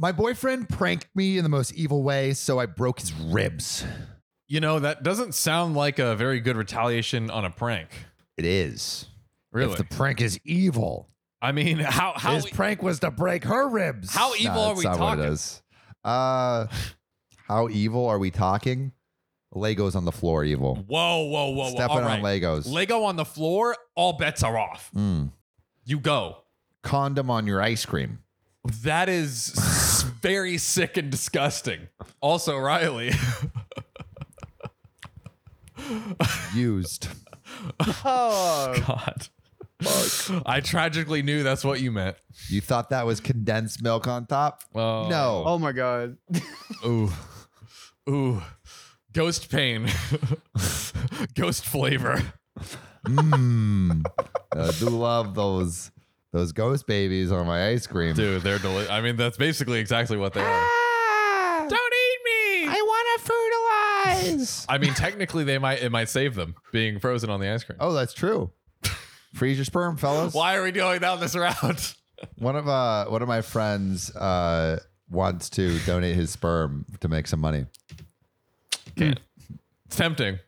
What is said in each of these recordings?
My boyfriend pranked me in the most evil way, so I broke his ribs. You know, that doesn't sound like a very good retaliation on a prank. It is. Really? If the prank is evil, I mean, how how his prank was to break her ribs. How evil are we talking? it is. Uh, how evil are we talking? Legos on the floor, evil. Whoa, whoa, whoa, whoa. Stepping on. Legos. Lego on the floor, all bets are off. Mm. You go. Condom on your ice cream. That is very sick and disgusting. Also, Riley. Used. Oh, God. I tragically knew that's what you meant. You thought that was condensed milk on top? Oh. No. oh my god. Ooh. Ooh. Ghost pain. Ghost flavor. Mmm. I do love those those ghost babies on my ice cream. Dude, they're delicious. I mean, that's basically exactly what they are. Ah, Don't eat me. I want to fertilize. I mean, technically, they might it might save them being frozen on the ice cream. oh, that's true. Freeze your sperm, fellas. Why are we going down this route? One of uh one of my friends uh wants to donate his sperm to make some money. Can't. It's tempting,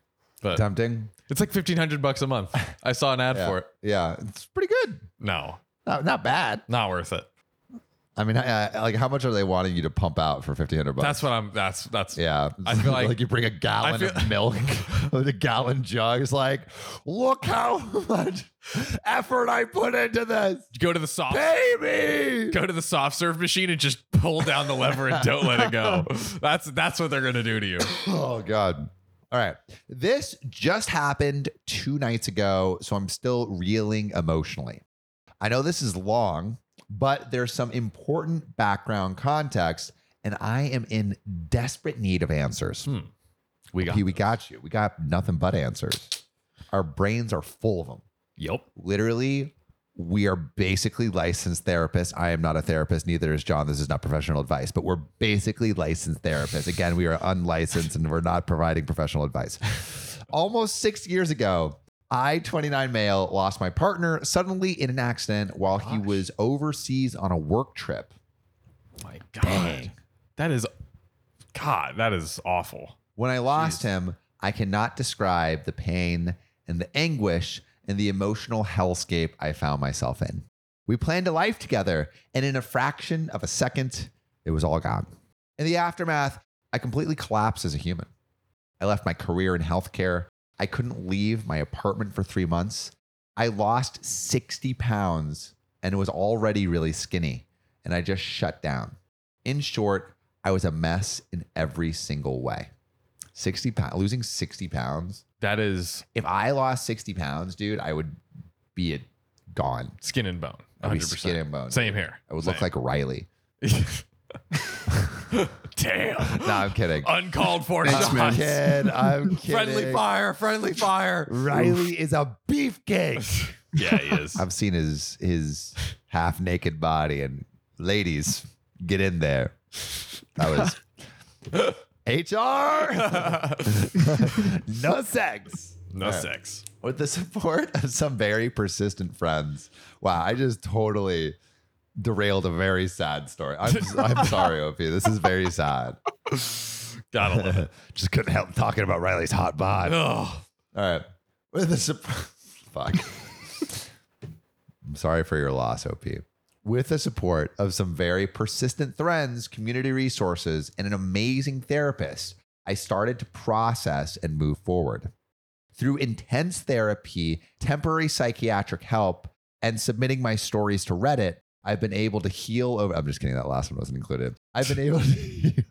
but Tempting. it's like fifteen hundred bucks a month. I saw an ad Yeah. for it. Yeah, it's pretty good. No, Not, not bad. not worth it. I mean, uh, like, how much are they wanting you to pump out for fifteen hundred bucks? That's what I'm. That's that's. Yeah, I feel like- you bring a gallon feel- of milk with a gallon jug. It's like, look how much effort I put into this, Go to the soft. baby. Go to the soft serve machine and just pull down the lever and don't let it go. That's that's what they're gonna do to you. Oh God. All right. This just happened two nights ago, so I'm still reeling emotionally. I know this is long, but there's some important background context, and I am in desperate need of answers. Hmm. We got. P, we got you. We got nothing but answers. Our brains are full of them. Yep. Literally, we are basically licensed therapists. I am not a therapist, neither is John. This is not professional advice, but we're basically licensed therapists. Again, we are unlicensed and we're not providing professional advice. Almost six years ago, I, 29 male, lost my partner suddenly in an accident while he was overseas on a work trip. My God. That is. God, that is awful. When I lost him, I cannot describe the pain and the anguish and the emotional hellscape I found myself in. We planned a life together, and in a fraction of a second, it was all gone. In the aftermath, I completely collapsed as a human. I left my career in healthcare. I couldn't leave my apartment for three months. I lost 60 pounds and it was already really skinny, and I just shut down. In short, I was a mess in every single way. 60 pounds, losing 60 pounds. That is If I lost 60 pounds, dude, I would be a, gone. skin and bone. I'd be 100%. skin and bone. Same here. I would look like Riley. Damn. No, I'm kidding. Uncalled for I'm kidding. I'm kidding. Friendly fire. Friendly fire. Riley is a beefcake. Yeah, he is. I've seen his his half naked body, and ladies, get in there. That was HR. no sex. no All right. sex. With the support of some very persistent friends. Wow, I just totally derailed a very sad story. I'm, I'm sorry, OP. This is very sad. Gotta love it. just couldn't help talking about Riley's hot bod. Oh, All right. With the sup- fuck. I'm sorry for your loss, OP. With the support of some very persistent friends, community resources, and an amazing therapist, I started to process and move forward. Through intense therapy, temporary psychiatric help, and submitting my stories to Reddit, I've been able to heal over. I'm just kidding. That last one wasn't included. I've been able to.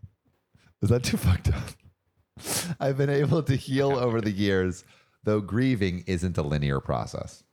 Is that too fucked up? I've been able to heal over the years, though grieving isn't a linear process.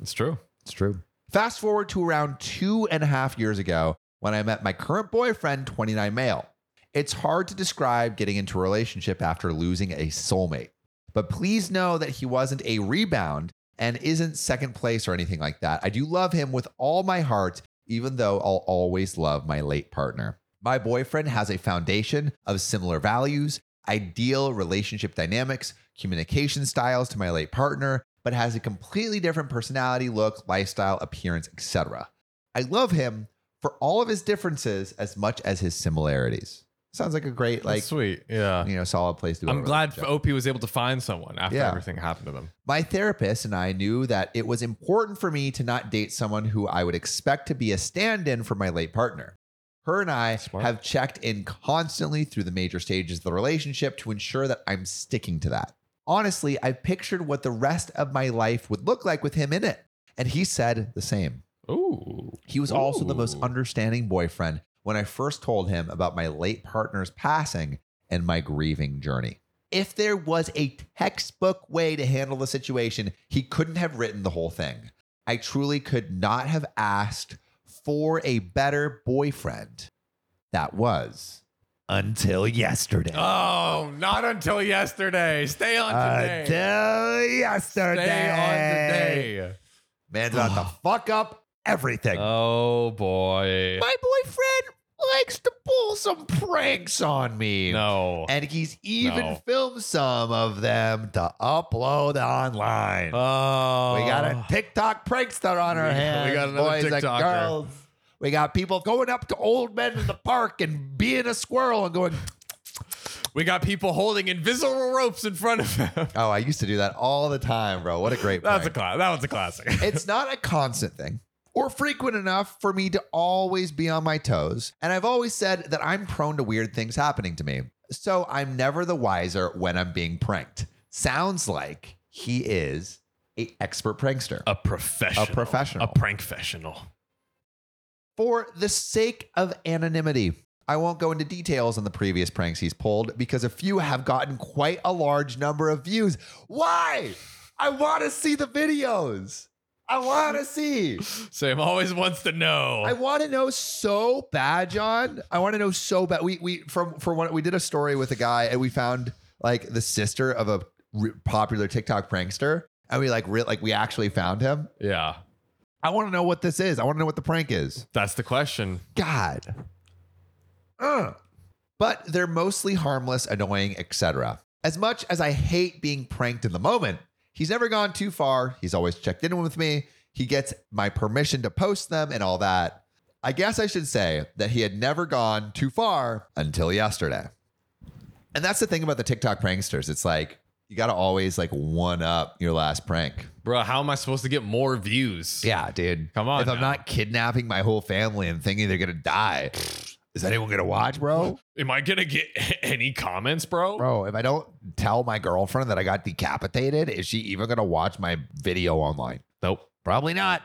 it's true. It's true. Fast forward to around two and a half years ago when I met my current boyfriend, 29 male. It's hard to describe getting into a relationship after losing a soulmate, but please know that he wasn't a rebound and isn't second place or anything like that. I do love him with all my heart, even though I'll always love my late partner. My boyfriend has a foundation of similar values, ideal relationship dynamics, communication styles to my late partner, but has a completely different personality, look, lifestyle, appearance, etc. I love him for all of his differences as much as his similarities. Sounds like a great, like, That's sweet. Yeah. you know, solid place to. I'm glad OP was able to find someone after Yeah. everything happened to them. My therapist and I knew that it was important for me to not date someone who I would expect to be a stand in for my late partner. Her and I Smart. have checked in constantly through the major stages of the relationship to ensure that I'm sticking to that. Honestly, I pictured what the rest of my life would look like with him in it. And he said the same. Ooh. He was also the most Ooh. understanding boyfriend when I first told him about my late partner's passing and my grieving journey. If there was a textbook way to handle the situation, he couldn't have written the whole thing. I truly could not have asked for a better boyfriend. That was until yesterday. Oh, not until yesterday. Stay on today. Until yesterday. Stay on today. Man's about to fuck up everything. Oh boy. My boyfriend likes to pull some pranks on me. No. And he's even No. filmed some of them to upload online. Oh. we got a TikTok prankster on our We- we hands, got another boys and TikToker. girls. We got people going up to old men in the park and being a squirrel and going, We got people holding invisible ropes in front of them. "Oh, I used to do that all the time, bro. What a great That's a prank." class. That was a classic. it's not a constant thing or frequent enough for me to always be on my toes. And I've always said that I'm prone to weird things happening to me. So I'm never the wiser when I'm being pranked. Sounds like he is a expert prankster. a professional. A professional. A prank professional. For the sake of anonymity, I won't go into details on the previous pranks he's pulled because a few have gotten quite a large number of views. Why? I want to see the videos. I want to see. Sam always wants to know. I want to know so bad, John. I want to know so bad. We we from for one we did a story with a guy and we found like the sister of a re- popular TikTok prankster, and we like re- like we actually found him. yeah. I want to know what this is. I want to know what the prank is. That's the question. God. Ugh. But they're mostly harmless, annoying, etc. As much as I hate being pranked in the moment, he's never gone too far. He's always checked in with me. He gets my permission to post them and all that. I guess I should say that he had never gone too far until yesterday. And that's the thing about the TikTok pranksters. It's like you got to always like one up your last prank. Bro, how am I supposed to get more views? Yeah, dude. Come on If I'm not kidnapping my whole family and thinking they're gonna die, is anyone gonna watch, bro? Am I gonna get any comments, bro? Bro, if I don't tell my girlfriend that I got decapitated, is she even gonna watch my video online? Nope. Probably not.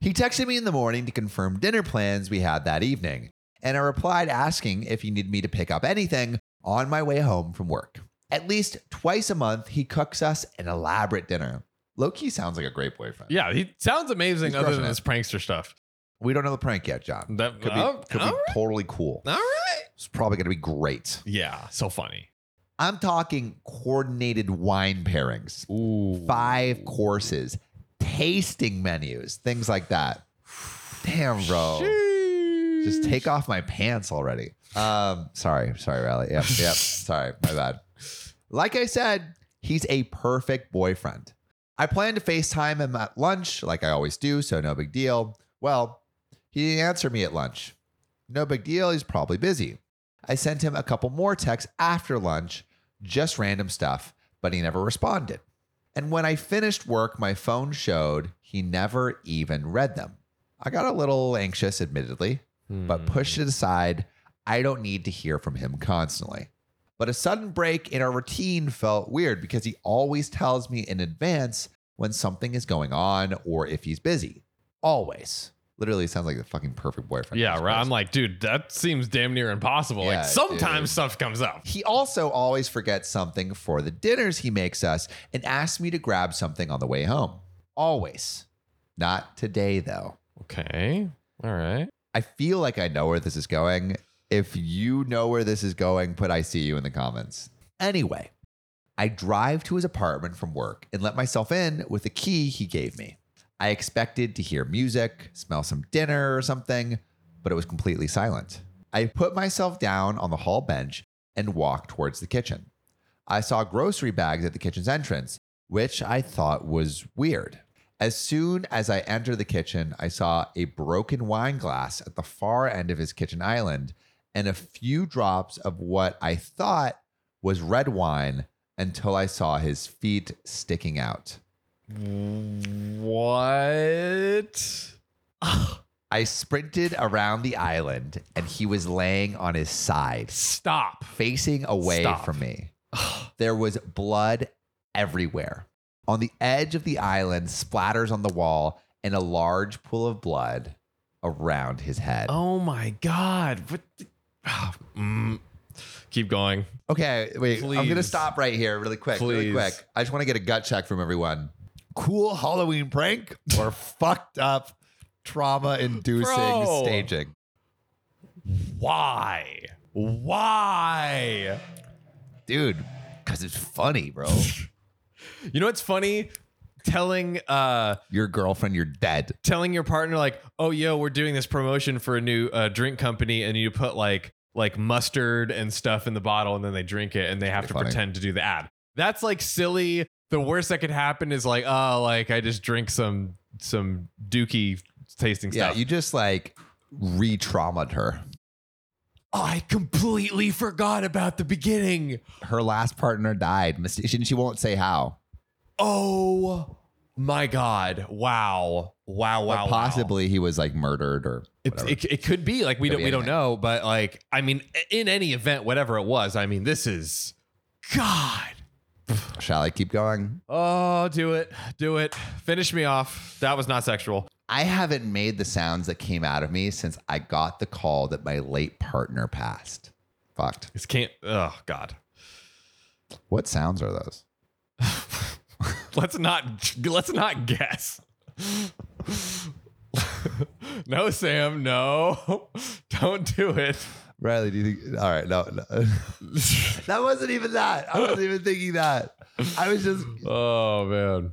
He texted me in the morning to confirm dinner plans we had that evening, and I replied asking if he needed me to pick up anything on my way home from work. At least twice a month, he cooks us an elaborate dinner. Loki sounds like a great boyfriend. Yeah, he sounds amazing He's other than it. his prankster stuff. We don't know the prank yet, John. That Could be, oh, could be right. totally cool. All right. It's probably going to be great. Yeah, so funny. I'm talking coordinated wine pairings, Ooh. five courses, tasting menus, things like that. Damn, bro. Just take off my pants already. Um, sorry, sorry, Riley. Yep, yep. sorry, my bad. Like I said, he's a perfect boyfriend. I plan to FaceTime him at lunch, like I always do, so no big deal. Well, he didn't answer me at lunch. No big deal, he's probably busy. I sent him a couple more texts after lunch, just random stuff, but he never responded. And when I finished work, my phone showed he never even read them. I got a little anxious, admittedly, but hmm. pushed it aside. I don't need to hear from him constantly. But a sudden break in our routine felt weird because he always tells me in advance when something is going on or if he's busy. Always. Literally sounds like the fucking perfect boyfriend. Yeah, right. I'm like, dude, that seems damn near impossible. Yeah, like sometimes dude. stuff comes up. He also always forgets something for the dinners he makes us and asks me to grab something on the way home. Always. Not today, though. Okay. All right. I feel like I know where this is going. If you know where this is going, put I see you in the comments. Anyway, I drive to his apartment from work and let myself in with the key he gave me. I expected to hear music, smell some dinner or something, but it was completely silent. I put myself down on the hall bench and walked towards the kitchen. I saw grocery bags at the kitchen's entrance, which I thought was weird. As soon as I entered the kitchen, I saw a broken wine glass at the far end of his kitchen island and a few drops of what I thought was red wine until I saw his feet sticking out. What? I sprinted around the island and he was laying on his side, Stop. facing away Stop. from me. There was blood everywhere. On the edge of the island, splatters on the wall, and a large pool of blood around his head. Oh my god. What? The, mm. Keep going. Okay, wait. I'm gonna Please. stop right here, really quick, really Please. quick. I just want to get a gut check from everyone. Cool Halloween prank or fucked up, trauma-inducing Bro. staging? Why? Why? Dude, because it's funny, bro. You know what's funny? Telling uh Your girlfriend, you're dead. telling your partner like, "Oh, yo, we're doing this promotion for a new uh, drink company, and you put like like mustard and stuff in the bottle, and then they drink it, and they have Pretty to funny. pretend to do the ad." That's like silly. The worst that could happen is like, oh, like I just drink some some dookie tasting Yeah, stuff. you just like re-traumatized her. I completely forgot about the beginning. Her last partner died. She, she won't say how. Oh my god! Wow! Wow! Wow! wow. possibly he was like murdered or It, whatever. it, it could be like we Could don't be we don't anything. know, but like I mean, in any event, whatever it was, I mean, this is God. Shall I keep going? Oh, do it, do it, finish me off. That was not sexual. I haven't made the sounds that came out of me since I got the call that my late partner passed. Fucked. This can't. Oh God. What sounds are those? Let's not let's not guess. no, Sam. No, don't do it. Riley, do you think? All right, no, no. that wasn't even that. I wasn't even thinking that. I was just. Oh man.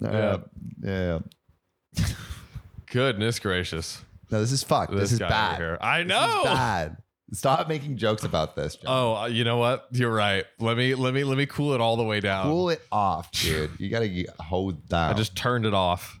Yeah, yeah. yeah. Goodness gracious. No, this is fucked. This, is bad. here. I This is know. bad. Stop making jokes about this. John. Oh, uh, you know what? You're right. Let me let me let me cool it all the way down. Cool it off, dude. You gotta hold down. I just turned it off.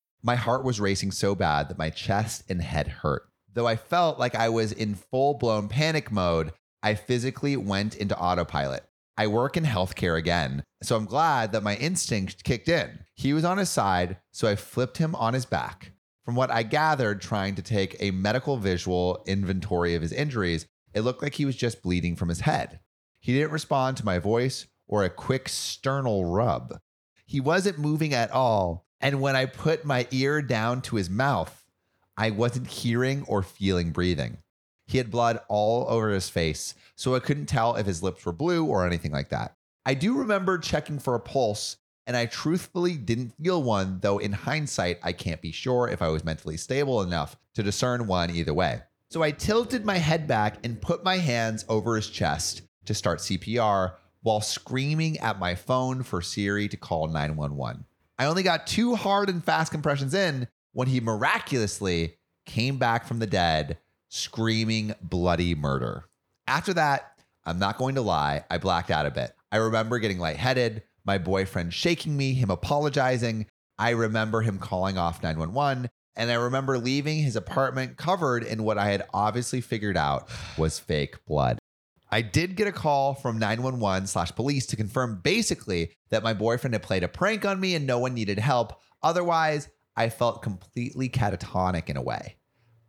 My heart was racing so bad that my chest and head hurt. Though I felt like I was in full blown panic mode, I physically went into autopilot. I work in healthcare again, so I'm glad that my instinct kicked in. He was on his side, so I flipped him on his back. From what I gathered, trying to take a medical visual inventory of his injuries, it looked like he was just bleeding from his head. He didn't respond to my voice or a quick sternal rub. He wasn't moving at all. And when I put my ear down to his mouth, I wasn't hearing or feeling breathing. He had blood all over his face, so I couldn't tell if his lips were blue or anything like that. I do remember checking for a pulse, and I truthfully didn't feel one, though in hindsight, I can't be sure if I was mentally stable enough to discern one either way. So I tilted my head back and put my hands over his chest to start CPR while screaming at my phone for Siri to call 911. I only got two hard and fast compressions in when he miraculously came back from the dead screaming bloody murder. After that, I'm not going to lie, I blacked out a bit. I remember getting lightheaded, my boyfriend shaking me, him apologizing. I remember him calling off 911, and I remember leaving his apartment covered in what I had obviously figured out was fake blood. I did get a call from 911 slash police to confirm basically that my boyfriend had played a prank on me and no one needed help. Otherwise, I felt completely catatonic in a way.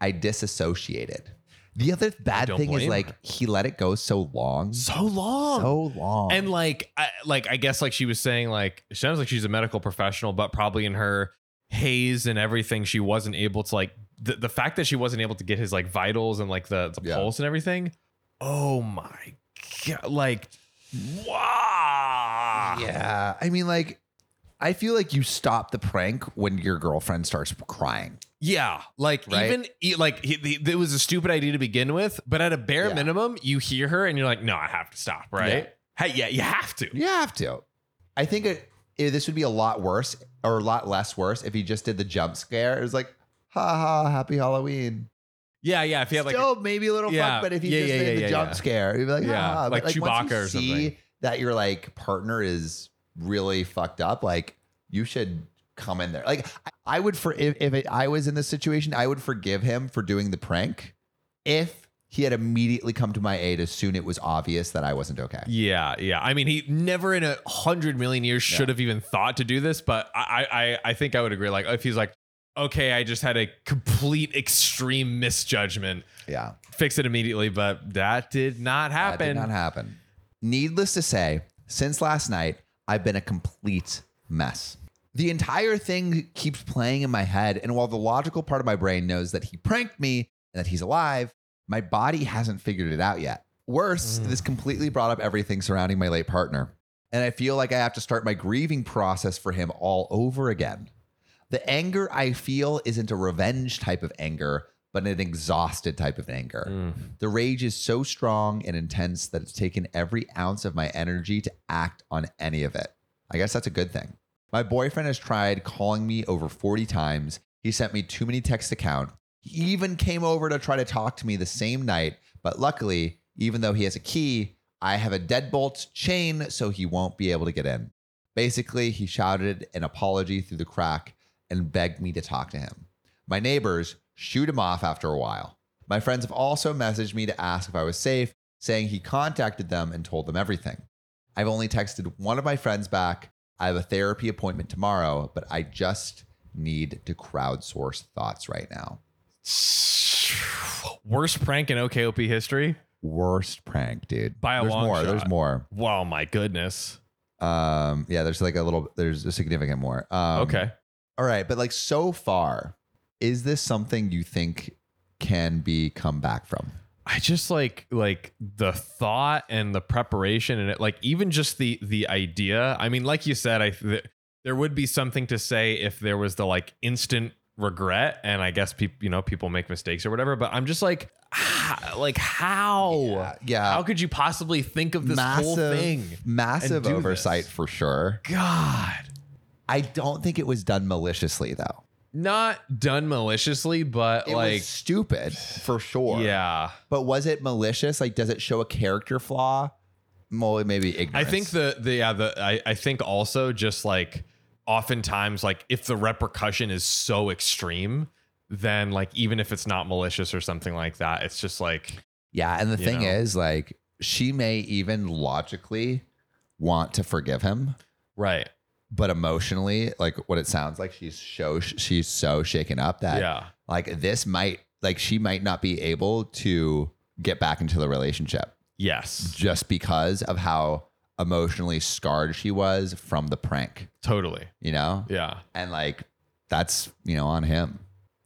I disassociated. The other bad thing is like he let it go so long. So long. So long. and like I, like I guess like she was saying like it sounds like she's a medical professional, but probably in her haze and everything, she wasn't able to like the, the fact that she wasn't able to get his like vitals and like the, the Yeah. pulse and everything. Oh my god! Like wow. yeah. I mean, like, I feel like you stop the prank when your girlfriend starts crying. Yeah, like Right? even e- like he, it was a stupid idea to begin with, but at a bare Yeah. minimum, you hear her and you're like, no, I have to stop, right? Hey, yeah, you have to. You have to. I think it, it- this would be a lot worse or a lot less worse if he just did the jump scare. It was like, ha ha, happy Halloween. Yeah, yeah. If you had like, Still maybe a little Yeah. fuck, but if he Yeah, just yeah, did yeah, the jump scare, he'd be like, Yeah, ah. like once Chewbacca you or see something. that your like partner is really fucked up, like you should come in there. Like I, I would for if, if it, I was in this situation, I would forgive him for doing the prank if he had immediately come to my aid as soon it was obvious that I wasn't okay. Yeah, yeah. I mean, he never in a hundred million years should have even thought to do this, but I, I, I think I would agree. Like, if he's like, okay, I just had a complete extreme misjudgment, Yeah. fix it immediately, but that did not That happen. did not happen. Needless to say, since last night, I've been a complete mess. The entire thing keeps playing in my head, and while the logical part of my brain knows that he pranked me and that he's alive, my body hasn't figured it out yet. Worse, hmm. this completely brought up everything surrounding my late partner, and I feel like I have to start my grieving process for him all over again. The anger I feel isn't a revenge type of anger, but an exhausted type of anger. Mm. The rage is so strong and intense that it's taken every ounce of my energy to act on any of it. I guess that's a good thing. My boyfriend has tried calling me over 40 times. He sent me too many texts to count. He even came over to try to talk to me the same night, but luckily, even though he has a key, I have a deadbolt chain, so he won't be able to get in. Basically, he shouted an apology through the crack and begged me to talk to him. My neighbors shoot him off after a while. My friends have also messaged me to ask if I was safe, saying he contacted them and told them everything. I've only texted one of my friends back. I have a therapy appointment tomorrow, but I just need to crowdsource thoughts right now. Worst prank in OKOP history? Worst prank, dude. By a there's long more. There's more. Wow, my goodness. Um, yeah, there's like a little. There's a significant more. Um, okay. All right, but like so far, is this something you think can be come back from? I just like like the thought and the preparation and it like even just the the idea. I mean, like you said, I th- there would be something to say if there was the like instant regret, and I guess people you know people make mistakes or whatever. But I'm just like, ah, like how Yeah, yeah. how could you possibly think of this whole thing? massive oversight this? for sure. God, I don't think it was done maliciously though. not done maliciously, but It like was stupid for sure. yeah. But was it malicious? Like, does it show a character flaw? Well, maybe ignorance. I think the the yeah the I, I think also just like oftentimes like if the repercussion is so extreme, then like even if it's not malicious or something like that, it's just like Yeah, and the you thing know? is, like, she may even logically want to forgive him, right. But emotionally, like what it sounds like, she's so she's so shaken up that Yeah. like this might like she might not be able to get back into the relationship Yes. just because of how emotionally scarred she was from the prank, Totally. you know? Yeah. And like, that's, you know, on him.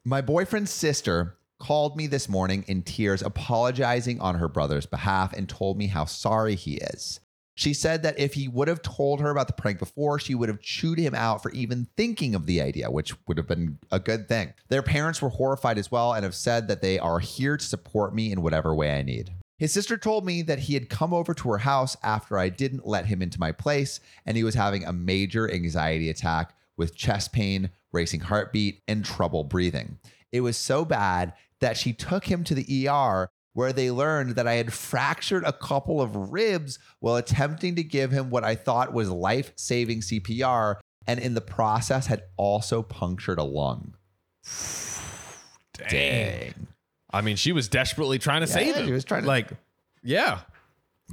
My boyfriend's sister called me this morning in tears, apologizing on her brother's behalf and told me how sorry he is. She said that if he would have told her about the prank before, she would have chewed him out for even thinking of the idea, which would have been a good thing. Their parents were horrified as well and have said that they are here to support me in whatever way I need. His sister told me that he had come over to her house after I didn't let him into my place and he was having a major anxiety attack with chest pain, racing heartbeat, and trouble breathing. It was so bad that she took him to the ER where they learned that I had fractured a couple of ribs while attempting to give him what I thought was life saving CPR, and in the process had also punctured a lung. Dang. I mean, she was desperately trying to save Yeah, him. she was trying to- like, yeah.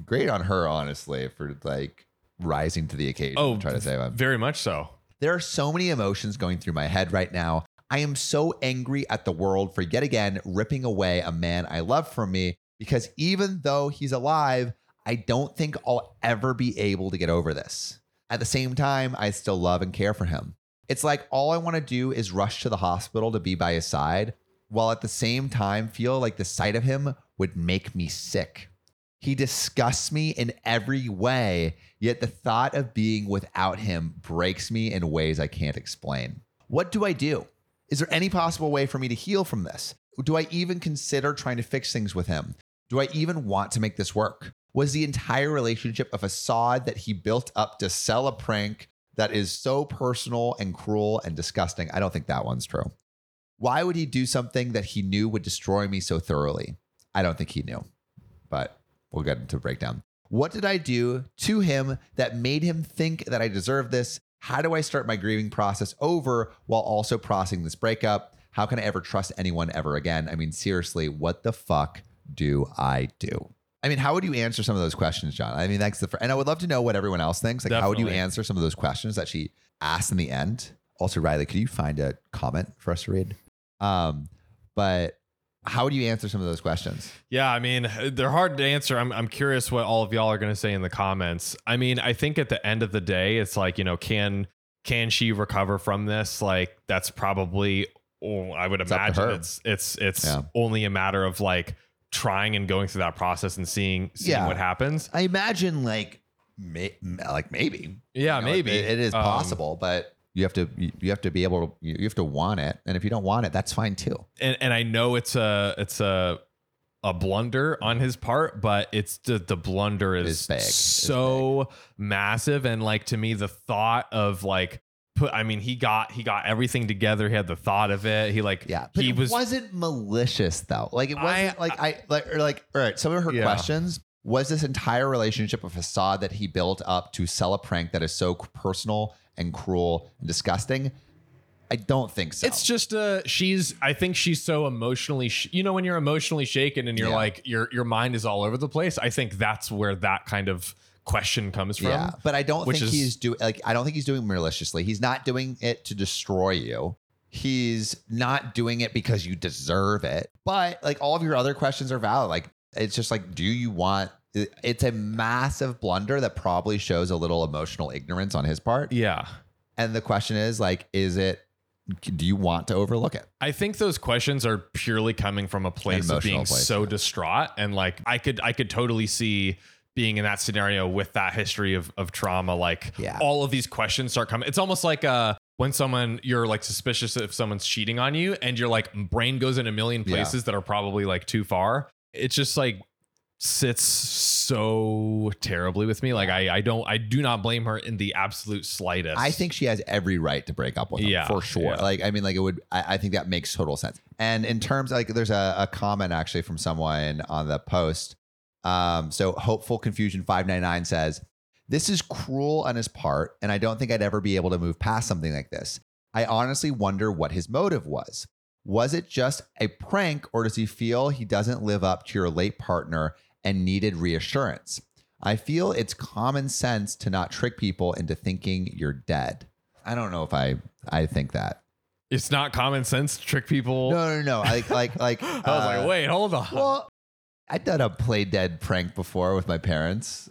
Great on her, honestly, for like rising to the occasion Oh, trying to save him. very much so. There are so many emotions going through my head right now. I am so angry at the world for yet again ripping away a man I love from me because even though he's alive, I don't think I'll ever be able to get over this. At the same time, I still love and care for him. It's like all I want to do is rush to the hospital to be by his side, while at the same time feel like the sight of him would make me sick. He disgusts me in every way, yet the thought of being without him breaks me in ways I can't explain. What do I do? Is there any possible way for me to heal from this? Do I even consider trying to fix things with him? Do I even want to make this work? Was the entire relationship a facade that he built up to sell a prank that is so personal and cruel and disgusting? I don't think that one's true. Why would he do something that he knew would destroy me so thoroughly? I don't think he knew, but we'll get into breakdown. What did I do to him that made him think that I deserve this? How do I start my grieving process over while also processing this breakup? How can I ever trust anyone ever again? I mean, seriously, what the fuck do I do? I mean, how would you answer some of those questions, John? I mean, that's the fir- and I would love to know what everyone else thinks. Like, how would you answer some of those questions that she asked in the end? Also, Riley, could you find a comment for us to read? Um, but how would you answer some of those questions? Yeah, I mean, they're hard to answer. I'm, I'm curious what all of y'all are going to say in the comments. I mean, I think at the end of the day, it's like, you know, can can she recover from this? Like that's probably oh, I would It's imagine it's it's it's Yeah. only a matter of like trying and going through that process and seeing seeing Yeah. what happens. I imagine like may, like maybe. Yeah, You know, maybe it- it is Um, possible, but you have to you you have to be able to you you have to want it, and if you don't want it, that's fine too. and and I know it's a it's a a blunder on his part, but it's the the blunder is is big. It's so massive, and like to me, the thought of like put, I mean, he got he got everything together. He had the thought of it. He like Yeah, but he it was wasn't malicious though. Like it wasn't I- like I like or like all right. Some of her Yeah. questions was this entire relationship a facade that he built up to sell a prank that is so personal and cruel and disgusting. I don't think so. It's just uh she's I think she's so emotionally sh- you know when you're emotionally shaken and you're Yeah. like your your mind is all over the place. I think that's where that kind of question comes from. yeah, but I don't which think is- he's doing like I don't think he's doing maliciously. He's not doing it to destroy you. He's not doing it because you deserve it. But like all of your other questions are valid. Like it's just like, do you want? It- It's a massive blunder that probably shows a little emotional ignorance on his part. Yeah. And the question is like, is it? Do you want to overlook it? I think those questions are purely coming from a place of being place, so yeah. distraught and like I could I could totally see being in that scenario with that history of of trauma like Yeah. all of these questions start coming. It's almost like uh when someone you're like suspicious if someone's cheating on you and your like brain goes in a million Yeah. places that are probably like too far. It's just like sits so terribly with me. Like I I don't I do not blame her in the absolute slightest. I think she has every right to break up with him Yeah, for sure. yeah. Like, I mean, like it would, I, I think that makes total sense. And in terms, like, there's a, a comment actually from someone on the post. Um, so hopeful confusion 599 says, this is cruel on his part. And I don't think I'd ever be able to move past something like this. I honestly wonder what his motive was. Was it just a prank or does he feel he doesn't live up to your late partner and needed reassurance? I feel it's common sense to not trick people into thinking you're dead. I don't know if I I think that. it's not common sense to trick people. No, no, no. Like like like I was uh, like, wait, hold on. Well, I've done a play dead prank before with my parents.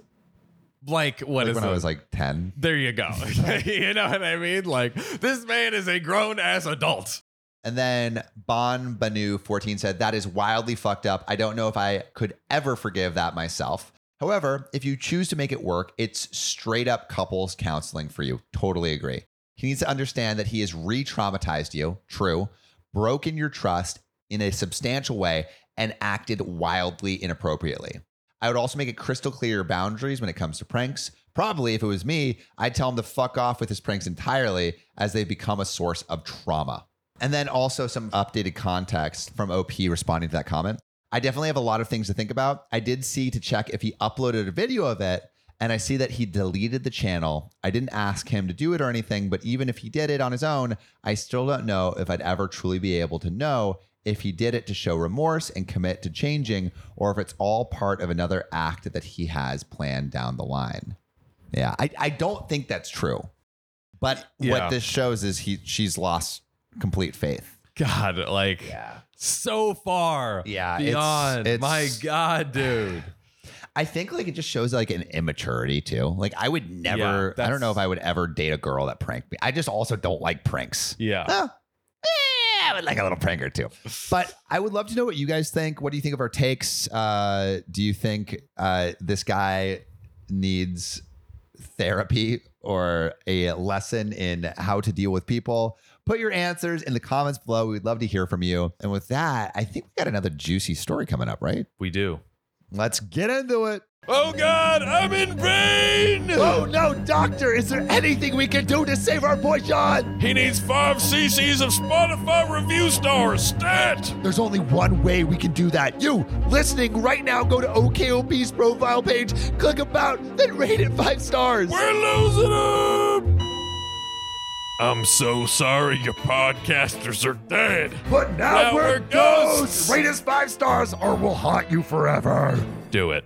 like what Like is when I was like 10. There you go. you know what I mean? Like this man is a grown ass adult. And then Bon Banu 14 said, That is wildly fucked up. I don't know if I could ever forgive that myself. However, if you choose to make it work, it's straight up couples counseling for you. Totally agree. He needs to understand that he has re traumatized you, true, broken your trust in a substantial way, and acted wildly inappropriately. I would also make it crystal clear your boundaries when it comes to pranks. Probably, if it was me, I'd tell him to fuck off with his pranks entirely as they've become a source of trauma. And then also some updated context from OP responding to that comment. I definitely have a lot of things to think about. I did see to check if he uploaded a video of it, and I see that he deleted the channel. I didn't ask him to do it or anything, but even if he did it on his own, I still don't know if I'd ever truly be able to know if he did it to show remorse and commit to changing, or if it's all part of another act that he has planned down the line. Yeah, I, I don't think that's true. But Yeah. what this shows is he she's lost complete faith. God, like yeah. so far. Yeah, Beyond. it's- My God, dude. I think like it just shows like an immaturity too. Like I would never Yeah, I don't know if I would ever date a girl that pranked me. I just also don't like pranks. Yeah. Oh, eh, I would like a little prank or two. But I would love to know what you guys think. What do you think of our takes? Uh, do you think uh, this guy needs therapy or a lesson in how to deal with people? Put your answers in the comments below. We'd love to hear from you. And with that, I think we got another juicy story coming up, right? We do. Let's get into it. Oh God, I'm in pain. Oh no, doctor! Is there anything we can do to save our boy John? He needs five cc's of Spotify review stars. Stat! There's only one way we can do that. You, listening right now, go to OKOP's profile page, click about, then rate it five stars. We're losing him! I'm so sorry your podcasters are dead. But Now we're ghosts. Rate us five stars or we'll haunt you forever. Do it.